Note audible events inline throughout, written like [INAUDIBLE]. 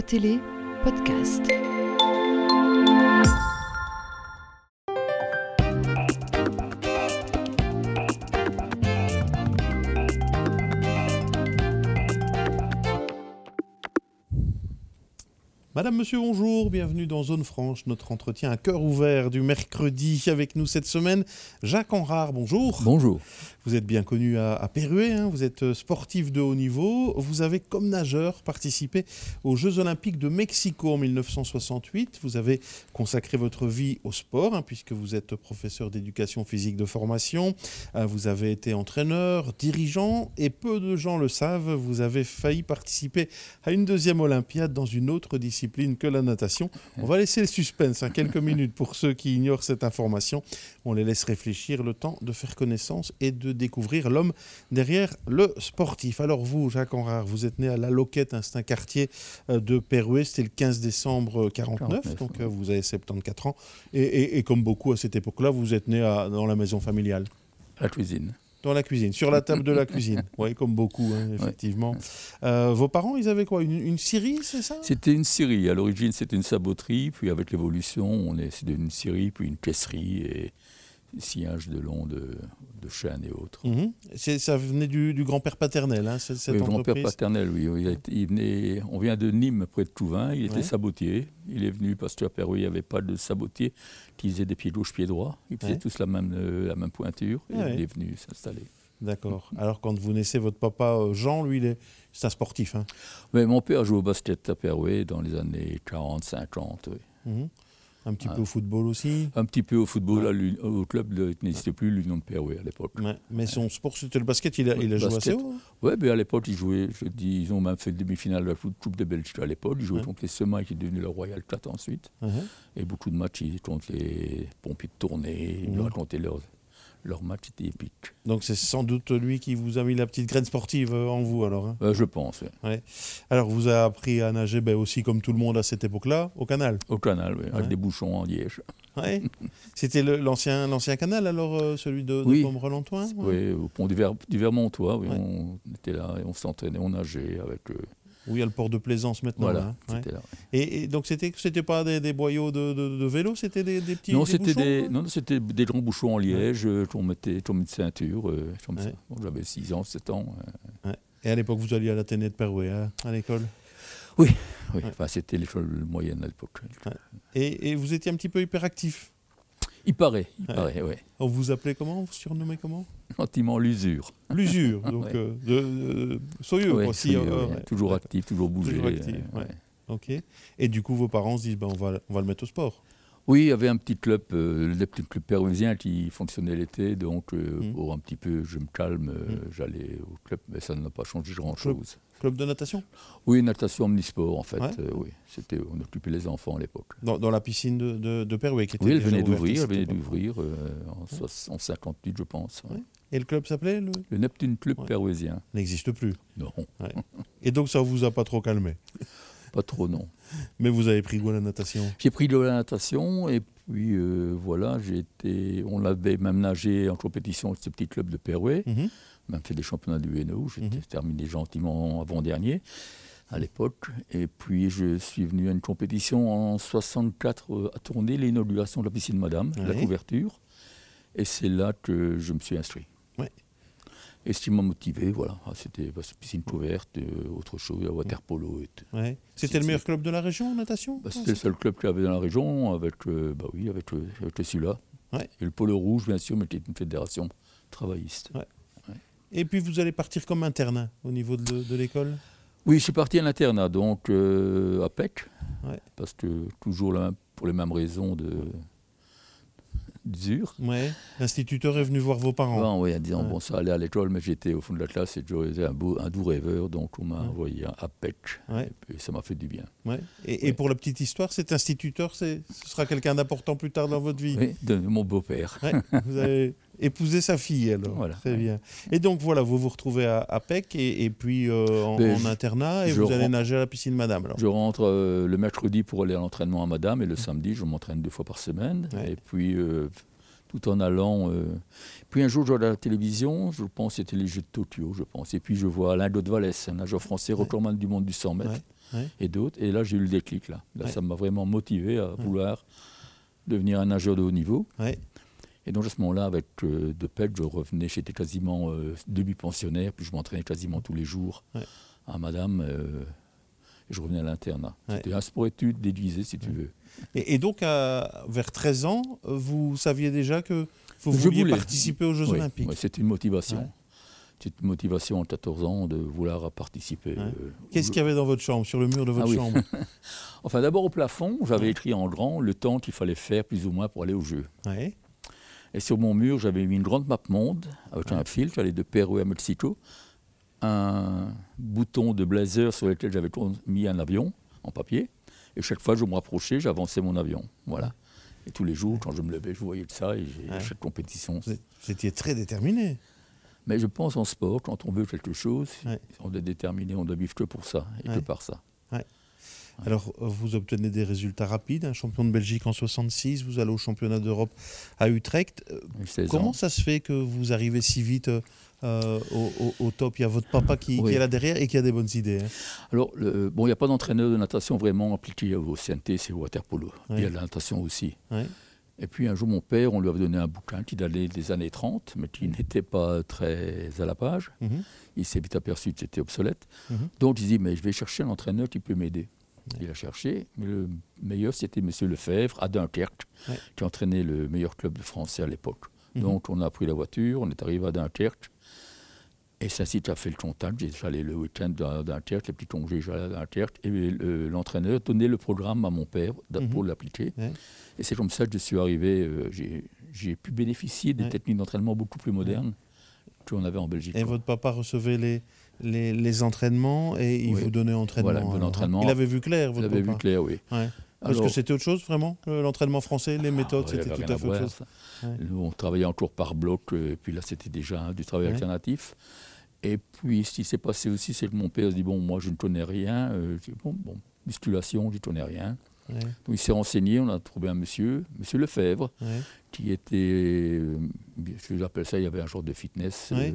Télé podcast. Madame, monsieur, bonjour, bienvenue dans Zone Franche, notre entretien à cœur ouvert du mercredi. Avec nous cette semaine, Jacques Enrard, bonjour. Bonjour. Vous êtes bien connu à, à hein, vous êtes sportif de haut niveau. Vous avez, comme nageur, participé aux Jeux Olympiques de Mexico en 1968. Vous avez consacré votre vie au sport, hein, puisque vous êtes professeur d'éducation physique de formation. Euh, vous avez été entraîneur, dirigeant, et peu de gens le savent, vous avez failli participer à une deuxième Olympiade dans une autre discipline que la natation. On va laisser le suspense hein, quelques [LAUGHS] minutes pour ceux qui ignorent cette information. On les laisse réfléchir le temps de faire connaissance et de découvrir l'homme derrière le sportif. Alors vous, Jacques Enrard, vous êtes né à La Loquette, hein, c'est un quartier euh, de Pérouet, c'était le 15 décembre 49, 49, donc ouais. euh, vous avez 74 ans. Et, et- et comme beaucoup à cette époque-là, vous êtes né à- dans la maison familiale. La cuisine. Dans la cuisine, sur la table de la cuisine. [LAUGHS] Oui, comme beaucoup, hein, effectivement. Euh, vos parents, ils avaient quoi une, une scierie, c'est ça? C'était une scierie. À l'origine, c'était une saboterie. Puis avec l'évolution, on est c'est devenu une scierie, puis une caisserie et sillage de long de, de chênes et autres. Mhm. C'est- Ça venait du, du grand-père paternel, hein, cette, cette Le grand-père entreprise paternel, oui. Il venait- on vient de Nîmes, près de Touvin. Il était Ouais. sabotier. Il est venu parce qu'à Pérou, il n'y avait pas de sabotier qui faisait des pieds gauche, pieds droit. Ils faisaient Ouais. tous la même, euh, la même pointure. Et Ouais. il est venu s'installer. D'accord. Alors, quand vous naissez, votre papa euh, Jean, lui, il est, c'est un sportif. Hein. Mais mon père jouait au basket à Péroué dans les années 40, 50. oui. Mhm. Un petit Ah. peu au football aussi. Un petit peu au football, Ouais. à l'Uni- au club, de- n'existait plus l'Union de Péroué à l'époque. Ouais. Mais son sport, c'était le basket. Il a, il a Le joué assez haut. hein Oui, mais à l'époque, ils jouaient, je dis, ils ont même fait demi-finale de la Coupe de Belgique à l'époque. Ils jouaient Ouais. contre les Semailles, qui est devenu le Royal 4 ensuite. Mhm. Et beaucoup de matchs ils- contre les pompiers de tournée. Ils nous racontaient leurs leur matchs, c'était épique. Donc, c'est sans doute lui qui vous a mis la petite graine sportive euh, en vous, alors. hein. Euh, je pense, oui. Alors, vous avez appris à nager ben, aussi, comme tout le monde à cette époque-là, au canal. Au canal, oui, Ouais. avec des bouchons en liège. Ouais. [LAUGHS] C'était l'ancien canal, alors, euh, celui de, de Oui. Oui, au pont du, Ver, du Vermontois, oui, on était là et on s'entraînait, on nageait avec eux. Où il y a le port de Plaisance maintenant. Voilà, là, hein. Ouais. c'était là. Et, et donc, c'était c'était pas des, des boyaux de, de- de vélo, c'était des, des petits Non, c'était des, non, c'était des grands bouchons en liège euh, qu'on mettait, qu'on mettait de ceinture. euh, Ouais. Bon, J'avais 6 ans, 7 ans. euh. Et à l'époque, vous alliez à l'Athénée de Perouet, hein, à l'école? Oui, Ouais. enfin, c'était l'école moyenne à l'époque. Et, et vous étiez un petit peu hyperactif? Il paraît, il Ouais. paraît, oui. On vous appelait comment? Vous surnommez comment? Gentiment l'usure. L'usure, [LAUGHS] donc Ouais. euh, de, de- soyeux Ouais, aussi. euh. Toujours actif, toujours bougé. Toujours actif, ouais. ouais. Ok. Et du coup, vos parents se disent, ben, on, va, on va le mettre au sport. Oui, il y avait un petit club, euh, le petit club péruvien qui fonctionnait l'été, donc euh, Mm. pour un petit peu, je me calme, euh, Mm. j'allais au club, mais ça n'a pas changé grand-chose. Club de natation Oui, natation omnisport en fait, Ouais. euh, oui. C'était, on occupait les enfants à l'époque. dans, dans la piscine de, de, de Perouet qui était Oui, elle venait à d'ouvrir, elle venait d'ouvrir euh, en, en 58, je pense. ouais. Et le club s'appelait le... Le Neptune Club Ouais. pérousien. N'existe plus. Non, Et donc, ça vous a pas trop calmé. pas trop, non. Mais vous avez pris goût à la natation. J'ai pris de la natation et puis euh, voilà, j'ai été, on l'avait même nagé en compétition avec ce petit club de Péroué, Mhm. même fait des championnats du UNO. J'ai Mhm. terminé gentiment avant-dernier à l'époque. Et puis je suis venu à une compétition en 64 euh, à tourner l'inauguration de la piscine Madame, la couverture. Et c'est là que je me suis inscrit. Ouais. Et ce qui m'a motivé, voilà, ah, c'était piscine couverte, euh, autre chose, water polo et tout. Ouais. C'était le meilleur club de la région en natation Bah, Ah, c'était le seul club qu'il y avait dans la région, avec, euh, bah oui, avec, le- avec celui-là. Ouais. Et le polo rouge, bien sûr, mais qui est une fédération travailliste. Et puis, vous allez partir comme internat au niveau de, de l'école? Oui, je suis parti à l'internat, donc euh, à PEC, parce que toujours pour les mêmes raisons de d'usure. Ouais. L'instituteur est venu voir vos parents. Bon, oui, en disant, Ouais. bon, ça allait à l'école, mais j'étais au fond de la classe et j'étais un, beau, un doux rêveur, donc on m'a Ouais. envoyé à PEC, Ouais. et ça m'a fait du bien. Ouais. Et, et pour la petite histoire, cet instituteur, c'est, ce sera quelqu'un d'important plus tard dans votre vie. Oui, de mon beau-père. Ouais. Vous avez épousé sa fille alors. Voilà. Très bien. Et donc voilà, vous vous retrouvez à, à Pec et, et puis euh, en, Ben, en internat et vous allez nager à la piscine Madame. Alors. Je rentre euh, le mercredi pour aller à l'entraînement à Madame et le samedi, je m'entraîne deux fois par semaine. Ouais. Et puis, euh, tout en allant. Puis un jour, je regarde la télévision, je pense c'était les Jeux de Tokyo, je pense. Et puis, je vois Alain Godvalès, un nageur français, recordman du monde du 100 mètres. Ouais. Ouais. et d'autres. Et là, j'ai eu le déclic. Là, là Ouais. ça m'a vraiment motivé à vouloir devenir un nageur de haut niveau. Ouais. Et donc à ce moment-là, avec euh, De Pelt, je revenais, j'étais quasiment euh, demi-pensionnaire, puis je m'entraînais quasiment tous les jours Ouais. à Madame, euh, et je revenais à l'internat. Ouais. C'était un sport-études déguisé, si tu veux. Et, et donc, vers 13 ans, vous saviez déjà que vous Je vouliez voulais. participer aux Jeux Oui, Olympiques oui, c'était une motivation. Ouais. C'était une motivation à 14 ans de vouloir participer. Euh, Qu'est-ce qu'il y avait dans votre chambre, sur le mur de votre Ah oui. chambre [LAUGHS] Enfin, d'abord au plafond, j'avais écrit en grand le temps qu'il fallait faire plus ou moins pour aller au jeu. Ouais. Et sur mon mur, j'avais mis une grande map monde avec un fil, j'allais de Pérou à Mexico, un bouton de blazer sur lequel j'avais mis un avion en papier. Et chaque fois que je me rapprochais, j'avançais mon avion. Voilà. Et tous les jours, quand je me levais, je voyais de ça et j'ai Ouais. chaque compétition. Vous, étiez très déterminé. Mais je pense en sport, quand on veut quelque chose, Ouais. on est déterminé, on doit vivre que pour ça et que par ça. Alors, vous obtenez des résultats rapides, un champion de Belgique en 66, vous allez au championnat d'Europe à Utrecht. Euh, J'ai 16 Comment ans. ça se fait que vous arrivez si vite euh, au, au- au top? Il y a votre papa qui, Oui. qui est là derrière et qui a des bonnes idées. hein. Alors, le- bon, il n'y a pas d'entraîneur de natation vraiment appliqué au CNT, c'est au waterpolo. Il y a de la natation aussi. Et puis un jour, mon père, on lui avait donné un bouquin qui datait des années 30, mais qui n'était pas très à la page. Mhm. Il s'est vite aperçu que c'était obsolète. Mhm. Donc il dit, mais je vais chercher un entraîneur qui peut m'aider. Il a cherché, mais le meilleur, c'était M. Lefebvre, à Dunkerque, Ouais. qui entraînait le meilleur club de français à l'époque. Mhm. Donc on a pris la voiture, on est arrivé à Dunkerque. Et ça, si tu as fait le contact, j'allais le week-end à Dunkerque, les petits congés, j'allais à Dunkerque. Et le- l'entraîneur donnait le programme à mon père Mhm. pour l'appliquer. Ouais. Et c'est comme ça que je suis arrivé, euh, j'ai- j'ai pu bénéficier des Ouais. techniques d'entraînement beaucoup plus modernes qu'on avait en Belgique. Et quoi. votre papa recevait les, les, les entraînements et il Oui. vous donnait entraînement. Voilà, hein. entraînement. Il avait vu clair, Vous votre l'avez papa vu clair, oui. Ouais. Parce Alors- que c'était autre chose, vraiment euh, L'entraînement français, les méthodes, Ah, ouais, il y c'était avait tout à fait autre chose. Ouais. Nous, on travaillait encore par bloc, euh, et puis là, c'était déjà hein, du travail alternatif. Et puis, ce qui s'est passé aussi, c'est que mon père se dit Bon, moi, je ne connais rien. Euh, je dis, bon, bon, musculation, je ne connais rien. Ouais, Donc, il s'est renseigné, on a trouvé un monsieur, monsieur Lefebvre, ouais. qui était, euh, je l'appelle ça, il y avait un genre de fitness, euh, Ouais.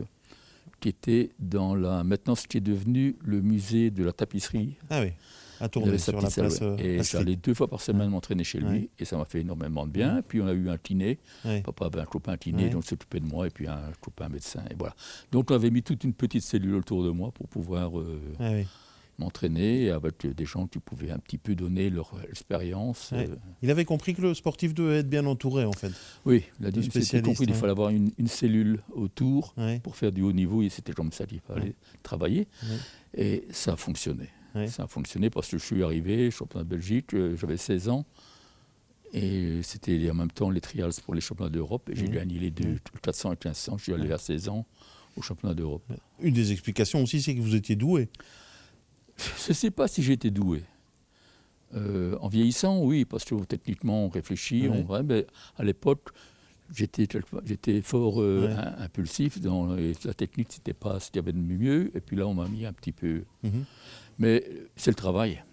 Qui était dans la, maintenant ce qui est devenu le musée de la tapisserie. Ah oui, à tourner sur la place. euh, et j'allais deux fois par semaine Ouais. m'entraîner chez lui, Ouais. et ça m'a fait énormément de bien. Puis on a eu un kiné, Ouais. papa avait un copain kiné, donc il s'occupait de moi, et puis un copain médecin, et voilà. Donc on avait mis toute une petite cellule autour de moi pour pouvoir euh, Ah oui. M'entraîner avec des gens qui pouvaient un petit peu donner leur expérience. Ouais. euh, Il avait compris que le sportif devait être bien entouré, en fait. Oui, il a dit, spécialiste, compris, il ouais. fallait avoir une, une cellule autour Ouais. pour faire du haut niveau, et c'était comme ça qu'il fallait Ouais. travailler. Et ça a fonctionné. Ça a fonctionné parce que je suis arrivé, championnat de Belgique, euh, j'avais 16 ans, et c'était en même temps les trials pour les championnats d'Europe, et j'ai gagné les deux, Ouais. 400 et 1500, je suis allé à 16 ans au championnat d'Europe. Une des explications aussi, c'est que vous étiez doué. Je ne sais pas si j'étais doué. Euh, en vieillissant, oui, parce que techniquement, on réfléchit. Ouais. On, ouais, mais à l'époque, j'étais fort euh, Ouais. impulsif. Dans, et la technique, c'était pas ce qu'il y avait de mieux. Et puis là, on m'a mis un petit peu. Mhm. Mais euh, c'est le travail.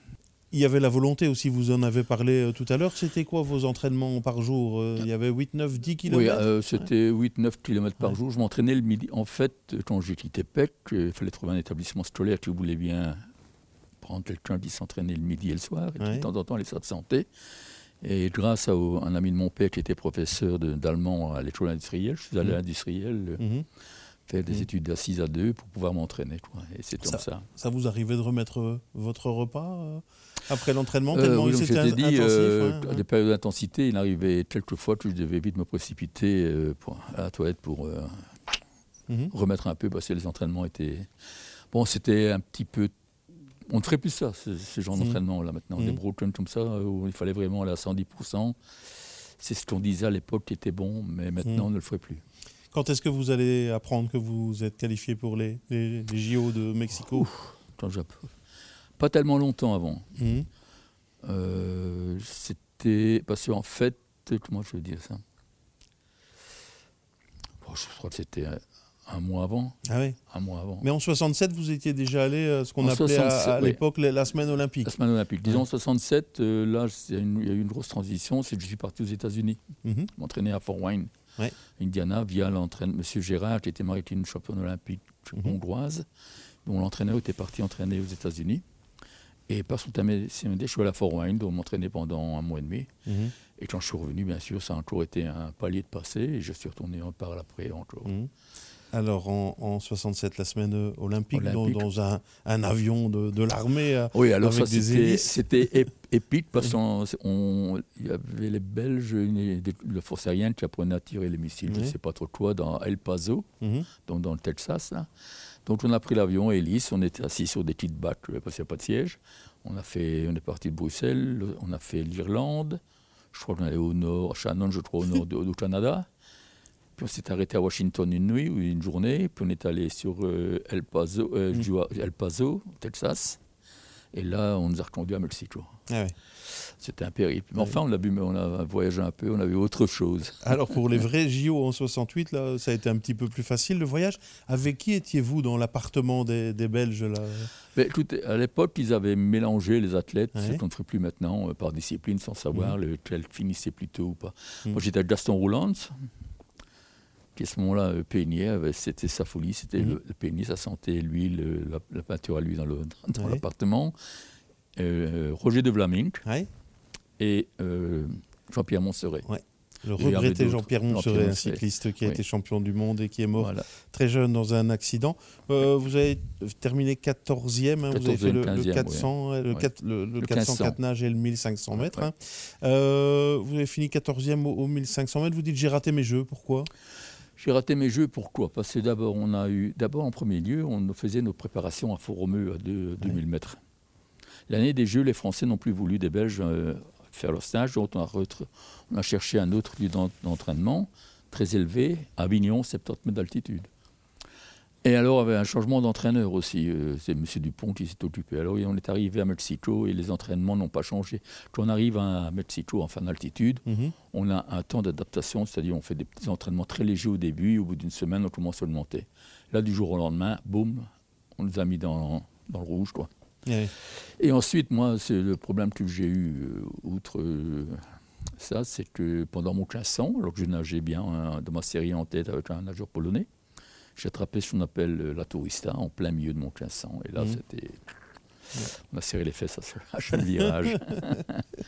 Il y avait la volonté aussi, vous en avez parlé tout à l'heure. C'était quoi vos entraînements par jour Il y avait 8, 9, 10 Oui, kilomètres euh, c'était 8-9 km par Ouais. jour. Je m'entraînais le midi. En fait, quand j'ai quitté PEC, il fallait trouver un établissement scolaire qui voulait bien prendre quelqu'un qui s'entraînait le midi et le soir, et Ouais. de temps en temps les de santé. Et grâce à au- un ami de mon père qui était professeur d'allemand à l'école industrielle, je suis allé Mhm. à l'industriel euh, Mhm. faire des Mhm. études à 6 à 2 pour pouvoir m'entraîner. Et c'est comme ça. Ça vous arrivait de remettre euh, votre repas euh, après l'entraînement Euh, tellement oui, il comme je c'était dit, intensif euh, ouais, à ouais. des périodes d'intensité, il arrivait quelques fois que je devais vite me précipiter euh, pour- à la toilette pour euh, Mhm. remettre un peu parce que les entraînements étaient. Bon, c'était un petit peu. On ne ferait plus ça, ce, ce genre Mhm. d'entraînement là maintenant. Des Mhm. broken comme ça, euh, où il fallait vraiment aller à 110%. C'est ce qu'on disait à l'époque qui était bon, mais maintenant Mhm. on ne le ferait plus. Quand est-ce que vous allez apprendre que vous êtes qualifié pour les, les, les JO de Mexico? Quand j'ai- Pas tellement longtemps avant. Mhm. Euh, C'était. Parce qu'en fait, comment je veux dire ça Bon, Je crois que c'était un, mois avant. Ah oui. Un mois avant. Mais en 67, vous étiez déjà allé à ce qu'on En appelait à- 67, à, oui. l'époque la, la semaine olympique. La semaine olympique. Disons Ouais. 67, euh, là, il y a eu une grosse transition, c'est que je suis parti aux États-Unis, Mhm. m'entraîner à Fort Wayne, Ouais. Indiana, via l'entraîneur, M. Gérard, qui était maritime championne olympique Mhm. hongroise, dont l'entraîneur était parti entraîner aux États-Unis. Et par son CMD, je suis à la Fort Wayne, où on m'entraînait pendant un mois et demi. Mhm. Et quand je suis revenu, bien sûr, ça a toujours été un palier de passé. Et je suis retourné par après encore. Alors en, en 67, la semaine olympique, dans, un, un avion de, de l'armée. euh, Oui, alors Avec ça des c'était épique parce qu'il y avait les Belges, le force aérienne qui apprenait à tirer les missiles, je ne sais pas trop quoi, dans El Paso, mhm. donc dans le Texas. Là. Donc on a pris l'avion hélice, on était assis sur des petites bacs euh, parce qu'il n'y a pas de siège. On, a fait, on est parti de Bruxelles, le- on a fait l'Irlande, je crois qu'on allait au nord, Shannon, je crois, au nord du Canada. Puis on s'est arrêté à Washington une nuit ou une journée. Puis on est allé sur euh, El, Paso, euh, Mm. Jua- El Paso, Texas. Et là, on nous a reconduits à Mexico. Ah ouais. C'était un périple. Mais enfin, on a, mais on a voyagé un peu, on a vu autre chose. Alors pour les [LAUGHS] vrais JO en 68, là, ça a été un petit peu plus facile le voyage. Avec qui étiez-vous dans l'appartement des, des Belges là? Mais écoute, à l'époque, ils avaient mélangé les athlètes, Ouais. ce qu'on ne ferait plus maintenant, euh, par discipline, sans savoir lequel finissait plus tôt ou pas. Moi, j'étais avec Gaston Rouland, qui à ce moment-là euh, peignait, c'était sa folie, c'était Mhm. le, le peigner, ça sentait l'huile, la, la peinture à lui dans le- Ouais. l'appartement. Euh, Roger de Vlaming Ouais. et euh, Jean-Pierre Montseret. Le y avait regretté. Jean-Pierre Montserrat, un cycliste qui a été champion du monde et qui est mort Voilà. très jeune dans un accident. Euh, vous avez terminé 14e, hein, vous avez fait le, 14e, le 15e, 400, euh, le, Ouais. 4, le, le Le 404 1500. nage et le 1500 mètres. Ouais. hein. Vous avez fini 14e au, au 1500 mètres. Vous dites j'ai raté mes jeux. Pourquoi? J'ai raté mes jeux, pourquoi? Parce que d'abord, on a eu, d'abord en premier lieu, on faisait nos préparations à Fort-Romeu à deux- 2000 mètres. L'année des Jeux, les Français n'ont plus voulu des Belges euh, faire leur stage, donc on a, retre- on a cherché un autre lieu d'en- d'entraînement très élevé, à Avignon, 70 mètres d'altitude. Et alors, il y avait un changement d'entraîneur aussi. euh, c'est M. Dupont qui s'est occupé. Alors, on est arrivé à Mexico et les entraînements n'ont pas changé. Quand on arrive à Mexico en fin d'altitude, Mhm. on a un temps d'adaptation, c'est-à-dire on fait des petits entraînements très légers au début, au bout d'une semaine, on commence à le monter. Là, du jour au lendemain, boum, on nous a mis dans, dans le rouge. Quoi. Et ensuite, moi, c'est le problème que j'ai eu, euh, outre euh, ça, c'est que pendant mon 1500, alors que je nageais bien hein, dans ma série en tête avec un nageur polonais, j'ai attrapé ce qu'on appelle euh, la tourista en plein milieu de mon 1500. Et là, Mhm. c'était. On a serré les fesses à, à chaque [LAUGHS] virage.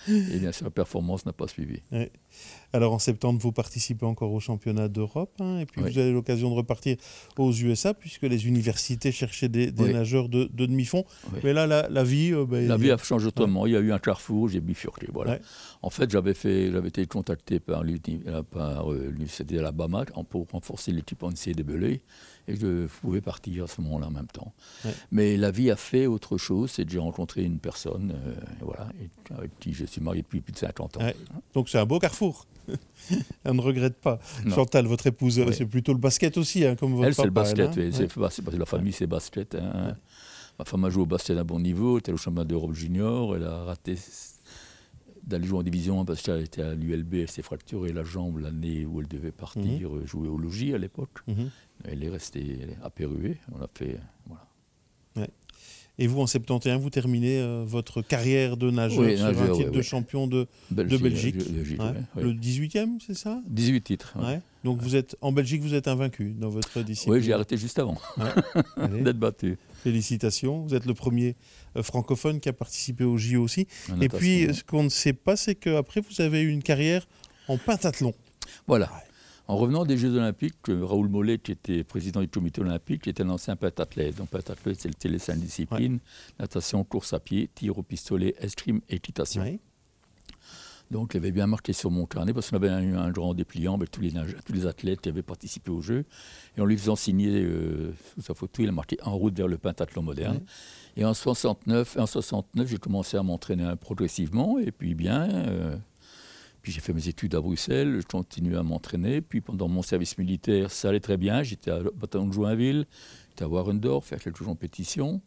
et bien sûr, la performance n'a pas suivi. Alors en septembre, vous participez encore au championnat d'Europe, hein, et puis Oui. vous avez l'occasion de repartir aux USA, puisque les universités cherchaient des, des Oui. nageurs de, de demi-fond. Oui. Mais là, la, la vie... euh, La vie a changé totalement. Il y a eu un carrefour, j'ai bifurqué. Voilà. Ouais. En fait, j'avais été contacté par euh, euh, l'université d'Alabama pour renforcer l'équipe en NCAA et je pouvais partir à ce moment-là en même temps. Mais la vie a fait autre chose, c'est que j'ai rencontré une personne, euh, voilà, avec qui je suis marié depuis plus de 50 ans. Ouais. Donc c'est un beau carrefour. [LAUGHS] On ne regrette pas. Non. Chantal, votre épouse, c'est plutôt le basket aussi, hein, comme votre Elle, c'est le papa, elle, basket. hein. oui. C'est- bah, c'est parce que la famille, c'est basket. hein. Ma femme a joué au basket à bon niveau, elle était au championnat d'Europe junior, elle a raté d'aller jouer en division 1 parce qu'elle était à l'ULB, elle s'est fracturé la jambe l'année où elle devait partir euh, jouer au logis à l'époque. Mhm. Elle est restée à Pérué. On a fait. Voilà. Et vous, en 71, vous terminez euh, votre carrière de nageur Oui, sur nageur, un titre de champion de, Belgique, Belgique. euh, Belgique, ouais. le 18e, c'est ça? 18 titres. ouais. Ouais. Donc vous êtes en Belgique, vous êtes invaincu dans votre discipline. Oui, j'ai arrêté juste avant [LAUGHS] d'être battu. félicitations. Vous êtes le premier euh, francophone qui a participé au JO aussi. en Et puis, ce qu'on ne sait pas, c'est qu'après, vous avez eu une carrière en pentathlon. Voilà. En revenant des Jeux Olympiques, Raoul Mollet, qui était président du comité olympique, était un ancien pentathlète. Donc, pentathlète, c'était les cinq disciplines natation, course à pied, tir au pistolet, escrime, équitation. Ouais. Donc, il avait bien marqué sur mon carnet parce qu'on avait un, un grand dépliant avec tous les, nageurs- tous les athlètes qui avaient participé aux Jeux. Et en lui faisant signer euh, sous sa photo, il a marqué En route vers le pentathlon moderne. Ouais. Et en 69, en 69 j'ai commencé à m'entraîner progressivement. Et puis, bien. euh, puis j'ai fait mes études à Bruxelles, je continuais à m'entraîner. Puis pendant mon service militaire, ça allait très bien. J'étais à bataillon de Joinville, j'étais à Warendorf, faire quelques compétitions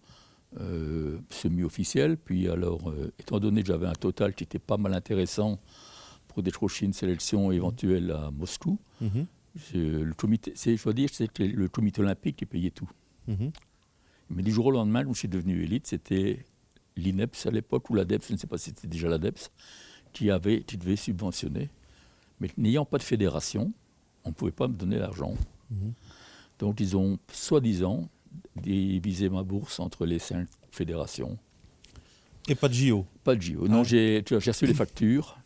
euh, semi-officielles. Puis alors, euh, étant donné que j'avais un total qui était pas mal intéressant pour décrocher une sélection éventuelle à Moscou, Mhm. le comité, je dois dire, c'était le comité olympique qui payait tout. Mhm. Mais du jour au lendemain, quand je suis devenu élite, c'était l'INEPS à l'époque, ou l'ADEPS, je ne sais pas si c'était déjà l'ADEPS, qui, avait, qui devait subventionner. Mais n'ayant pas de fédération, on ne pouvait pas me donner l'argent. Mhm. Donc ils ont, soi-disant, divisé ma bourse entre les cinq fédérations. Et pas de JO Pas de JO. Non, j'ai reçu les factures.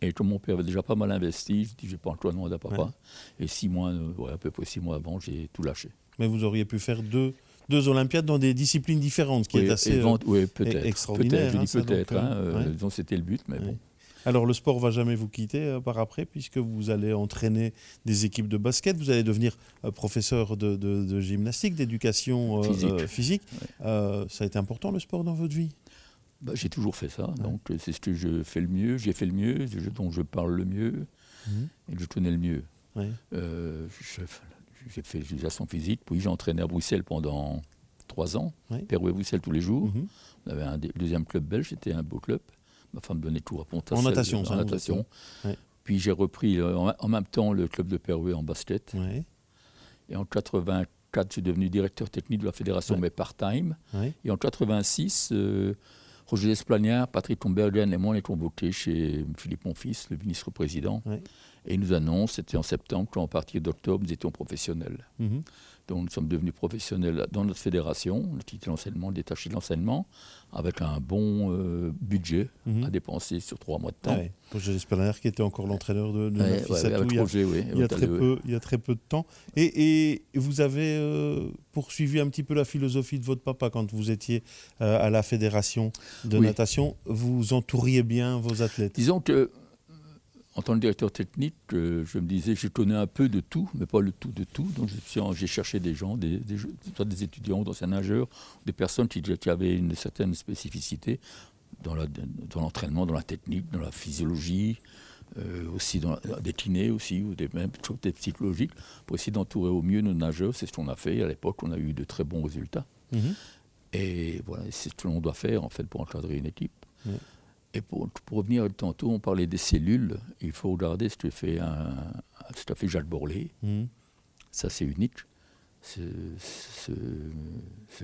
Et comme mon père avait déjà pas mal investi, je dis, je pas encore demander à papa. Et six mois, euh, ouais, à peu près six mois avant, j'ai tout lâché. Mais vous auriez pu faire deux, deux Olympiades dans des disciplines différentes, ce qui est assez euh, oui, peut extraordinaire. Peut-être, je dis peut-être. hein, euh, c'était le but, mais bon. Alors le sport va jamais vous quitter par après, puisque vous allez entraîner des équipes de basket, vous allez devenir professeur de, de, gymnastique, d'éducation physique. physique. ça a été important le sport dans votre vie? Bah, j'ai toujours fait ça, donc c'est ce que je fais le mieux, j'ai fait le mieux, dont je parle le mieux mhm. et que je connais le mieux. Euh, j'ai fait l'éducation physique, puis j'ai entraîné à Bruxelles pendant trois ans, ouais. Pérou et Bruxelles tous les jours. Mhm. On avait un deuxième club belge, c'était un beau club. Ma femme donnait tout à Pontassel. En natation, En natation. Puis j'ai repris euh, en, même temps le club de Pérou en basket. Et en 84, je suis devenu directeur technique de la fédération, mais part-time. Et en 86, Roger Esplagnard, Patrick Tombergen et moi, on est convoqués chez Philippe Monfils, le ministre-président. Et il nous annonce, c'était en septembre, qu'en partir d'octobre, nous étions professionnels. Mhm. Donc nous sommes devenus professionnels dans notre fédération, le titre d'enseignement, détaché de l'enseignement, avec un bon euh, budget mhm. à dépenser sur trois mois de temps. Roger Esplagnard qui était encore l'entraîneur de, de ouais, il, y a, oui, il, y a très peu, il y a très peu de temps. Et, et vous avez euh, poursuivi un petit peu la philosophie de votre papa quand vous étiez euh, à la fédération de natation. Vous entouriez bien vos athlètes. Disons que en tant que directeur technique, euh, je me disais, je connais un peu de tout, mais pas le tout de tout. Donc j'ai cherché des gens, des, des, soit des étudiants, d'anciens nageurs, des personnes qui, avaient une certaine spécificité dans l'entraînement, dans, la technique, dans la physiologie, euh, aussi dans des kinés aussi, ou des, même psychologiques, pour essayer d'entourer au mieux nos nageurs. C'est ce qu'on a fait. À l'époque, on a eu de très bons résultats. Mhm. Et voilà, c'est ce que l'on doit faire en fait pour encadrer une équipe. Et pour, pour, revenir tantôt, on parlait des cellules. Il faut regarder ce que fait, un, ce fait Jacques Borlé. Mmh. Ça, c'est unique. Ce, ce,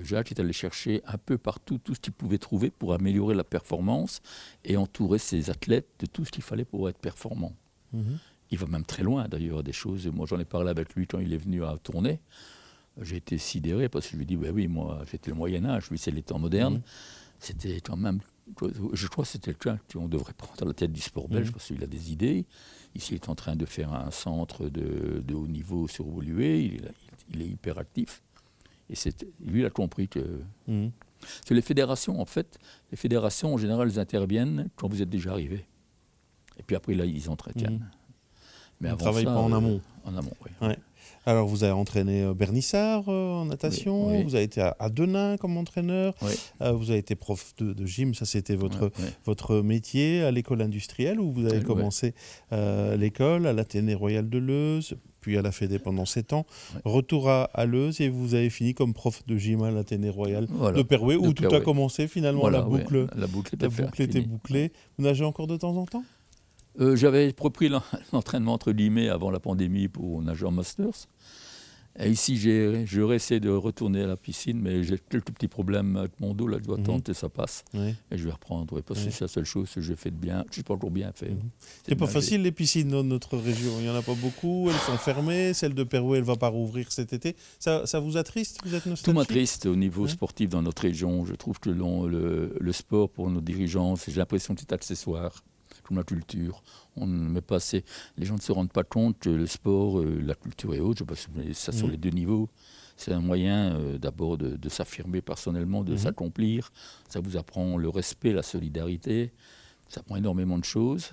Jacques est allé chercher un peu partout tout ce qu'il pouvait trouver pour améliorer la performance et entourer ses athlètes de tout ce qu'il fallait pour être performant. Mmh. Il va même très loin d'ailleurs des choses. Moi, j'en ai parlé avec lui quand il est venu à tourner. J'ai été sidéré parce que je lui ai dit, bah oui, moi, j'étais le Moyen Âge, lui, c'est les temps modernes. Mmh. C'était quand même je crois que c'était quelqu'un qu'on devrait prendre à la tête du sport belge mhm. parce qu'il a des idées. Ici, il est en train de faire un centre de, haut niveau sur il, il, est hyper actif. Et lui, il a compris que. Mhm. les fédérations, en fait, les fédérations, en général, elles interviennent quand vous êtes déjà arrivé. Et puis après, là, ils entretiennent. Mhm. Mais on ne travaille pas en amont. Euh, en amont, oui. Alors, vous avez entraîné euh, Bernissard euh, en natation, vous avez été à, Denain comme entraîneur, euh, vous avez été prof de, gym, ça c'était votre, votre métier à l'école industrielle où vous avez commencé l'école à l'Athénée Royal de Leuze, puis à la Fédé pendant 7 ans. Retour à, à, Leuze et vous avez fini comme prof de gym à l'Athénée Royal de Perouet, où tout a commencé finalement, la boucle, la boucle, la boucle était bouclée. Vous nagez encore de temps en temps? J'avais repris [LAUGHS] l'entraînement entre guillemets avant la pandémie pour nager en Masters. Et ici, je essayé de retourner à la piscine, mais j'ai quelques petits problèmes avec mon dos. Là, je dois mhm. tenter, ça passe. Et je vais reprendre. parce que c'est la seule chose que j'ai fait de bien. Je suis pas encore bien fait. Mhm. C'est pas facile, les piscines dans notre région. Il n'y en a pas beaucoup. Elles sont fermées. Celle de Perouet, elle ne va pas rouvrir cet été. Ça, ça vous attriste Vous êtes nostalgique Tout m'attriste au niveau sportif dans notre région. Je trouve que le, le sport pour nos dirigeants, j'ai l'impression que c'est accessoire comme la culture. On ne met pas assez. Les gens ne se rendent pas compte que le sport, euh, la culture et autres, je ça sur mm. les deux niveaux, c'est un moyen euh, d'abord de, s'affirmer personnellement, de mm-hmm. s'accomplir. Ça vous apprend le respect, la solidarité. Ça apprend énormément de choses.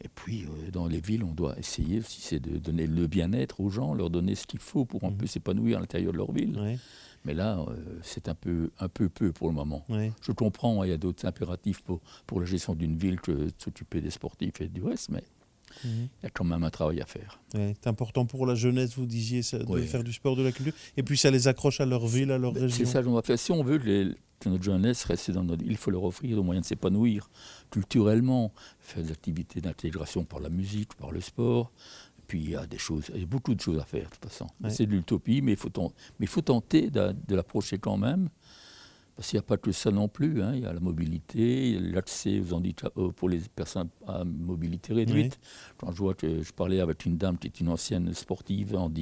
Et puis, euh, dans les villes, on doit essayer aussi, c'est de donner le bien-être aux gens, leur donner ce qu'il faut pour un mm-hmm. peu s'épanouir à l'intérieur de leur ville. Mais là, euh, c'est un peu, un peu peu pour le moment. Je comprends, il y a d'autres impératifs pour, pour la gestion d'une ville que de s'occuper des sportifs et du reste, mais mhm. il y a quand même un travail à faire. c'est important pour la jeunesse, vous disiez, de faire du sport, de la culture. Et puis ça les accroche à leur ville, à leur ben, région. C'est ça qu'on va faire. Si on veut que, notre jeunesse reste dans notre ville, il faut leur offrir le moyen de s'épanouir culturellement, faire des activités d'intégration par la musique, par le sport, puis il y a des choses, il y a beaucoup de choses à faire de toute façon. C'est de l'utopie, mais il faut, tenter de, l'approcher quand même. Parce qu'il n'y a pas que ça non plus. hein. Il y a la mobilité, l'accès aux handicap- euh, pour les personnes à mobilité réduite. Quand je vois que je parlais avec une dame qui est une ancienne sportive en,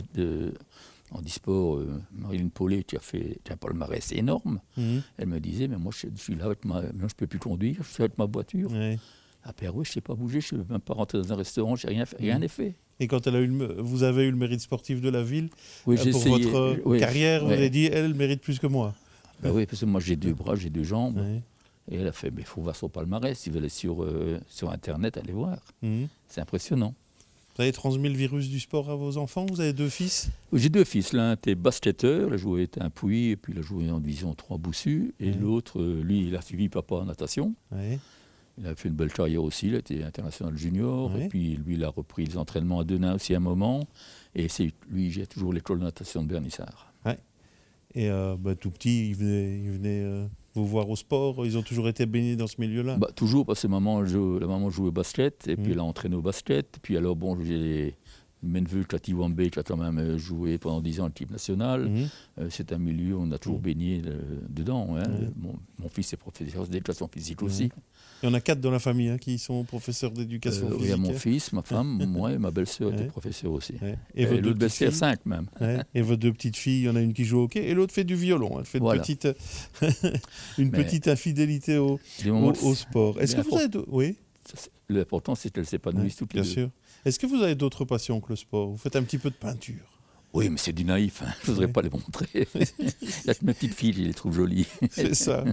en disport, euh, Marilyn Paulet, qui a fait qui a un palmarès énorme, Mhm. elle me disait Mais moi, je suis là avec ma. Maintenant, je ne peux plus conduire, je suis avec ma voiture. Ouais. À Pérouet, je ne sais pas bouger, je ne peux même pas rentrer dans un restaurant, j'ai rien fait, rien n'est fait. Et quand elle a eu le, vous avez eu le mérite sportif de la ville, Oui, euh, pour essayé. votre euh, oui, carrière, vous avez dit, elle mérite plus que moi. Ben oui, parce que moi, j'ai deux bras, j'ai deux jambes. Ouais. Et elle a fait Mais il faut voir son palmarès, si vous allez sur, euh, sur Internet, allez voir. Mhm. C'est impressionnant. Vous avez transmis le virus du sport à vos enfants Vous avez deux fils? J'ai deux fils. L'un était basketteur, il a joué à un puits, et puis il a joué en division 3 Boussu. Et Mhm. l'autre, lui, il a suivi papa en natation. Ouais. Il a fait une belle carrière aussi, il a été international junior. Ouais. Et puis lui, il a repris les entraînements à Denain aussi à un moment. Et c'est lui, j'ai toujours l'école de natation de Bernissard. Et euh, bah, tout petit, ils venaient, euh, vous voir au sport. Ils ont toujours été baignés dans ce milieu-là? Bah, toujours parce que maman, la maman jouait au basket, et puis Mhm. elle a entraîné au basket. Puis alors, bon, j'ai Cathy Wambé, qui a quand même euh, joué pendant 10 ans en équipe nationale. Mhm. Euh, c'est un milieu, on a toujours Mhm. baigné euh, dedans. hein. Mon, mon fils est professeur d'éducation physique aussi. Il y en a quatre dans la famille hein, qui sont professeurs d'éducation Euh, oui, physique. à mon hein. fils, ma femme, [LAUGHS] moi et ma belle-sœur étaient professeurs aussi. Et, Et, l'autre belle-sœur, cinq même. Et vos deux petites filles, il y en a une qui joue au hockey et l'autre fait du violon. Elle fait une petite, [LAUGHS] une Mais- petite infidélité au, sport. Est-ce que vous de- Oui, L'important, c'est qu'elles s'épanouissent Ouais, toutes les bien deux. sûr. Est-ce que vous avez d'autres passions que le sport? Vous faites un petit peu de peinture Oui, mais c'est du naïf. hein. Je ne voudrais pas les montrer. [LAUGHS] Que mes petites filles, je les trouve jolies. C'est ça.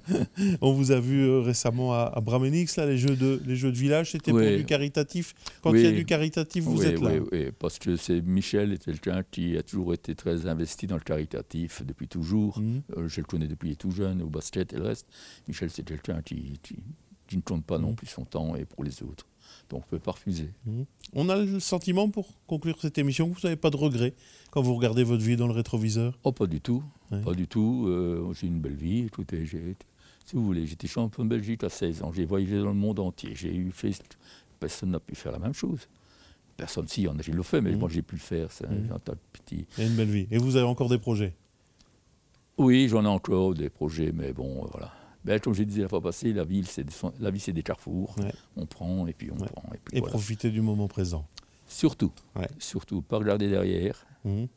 On vous a vu euh, récemment à, à Bramenix, là, les jeux de, les jeux de village, c'était pour du caritatif? Quand il y a du caritatif, vous êtes là? oui, oui, parce que c'est Michel est quelqu'un qui a toujours été très investi dans le caritatif depuis toujours. Mhm. Euh, je le connais depuis tout jeune, au basket et le reste. Michel, c'est quelqu'un qui, qui, qui ne compte pas non Mhm. plus son temps et pour les autres. Donc on ne peut pas refuser. Mhm. On a le sentiment, pour conclure cette émission, que vous n'avez pas de regrets quand vous regardez votre vie dans le rétroviseur? Oh, pas du tout. Ouais. Pas du tout. Euh, j'ai une belle vie. Écoutez, j'ai, si vous voulez, j'étais champion de Belgique à 16 ans. J'ai voyagé dans le monde entier. J'ai eu fait. Personne n'a pu faire la même chose. Personne, si, en a, j'ai le fait, mais Mhm. moi, j'ai pu le faire. C'est un tas de petits. A une belle vie. Et vous avez encore des projets? Oui, j'en ai encore des projets, mais bon, euh, voilà. Ben, comme je disais la fois passée, la, ville, c'est des, la vie, c'est des carrefours. Ouais. On prend et puis on Ouais. prend. Et puis et voilà. profiter du moment présent. Surtout, Ouais. surtout, pas regarder derrière, Mhm.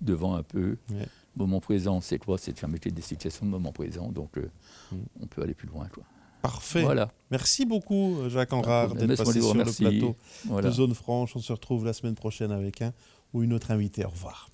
devant un peu. Moment présent, c'est quoi? C'est de été des situations de moment présent, donc euh, Mhm. on peut aller plus loin. Quoi. Parfait. Voilà. Merci beaucoup, Jacques Enrard, d'être passé sur le merci. plateau Voilà. de Zone Franche. On se retrouve la semaine prochaine avec un ou une autre invitée. Au revoir.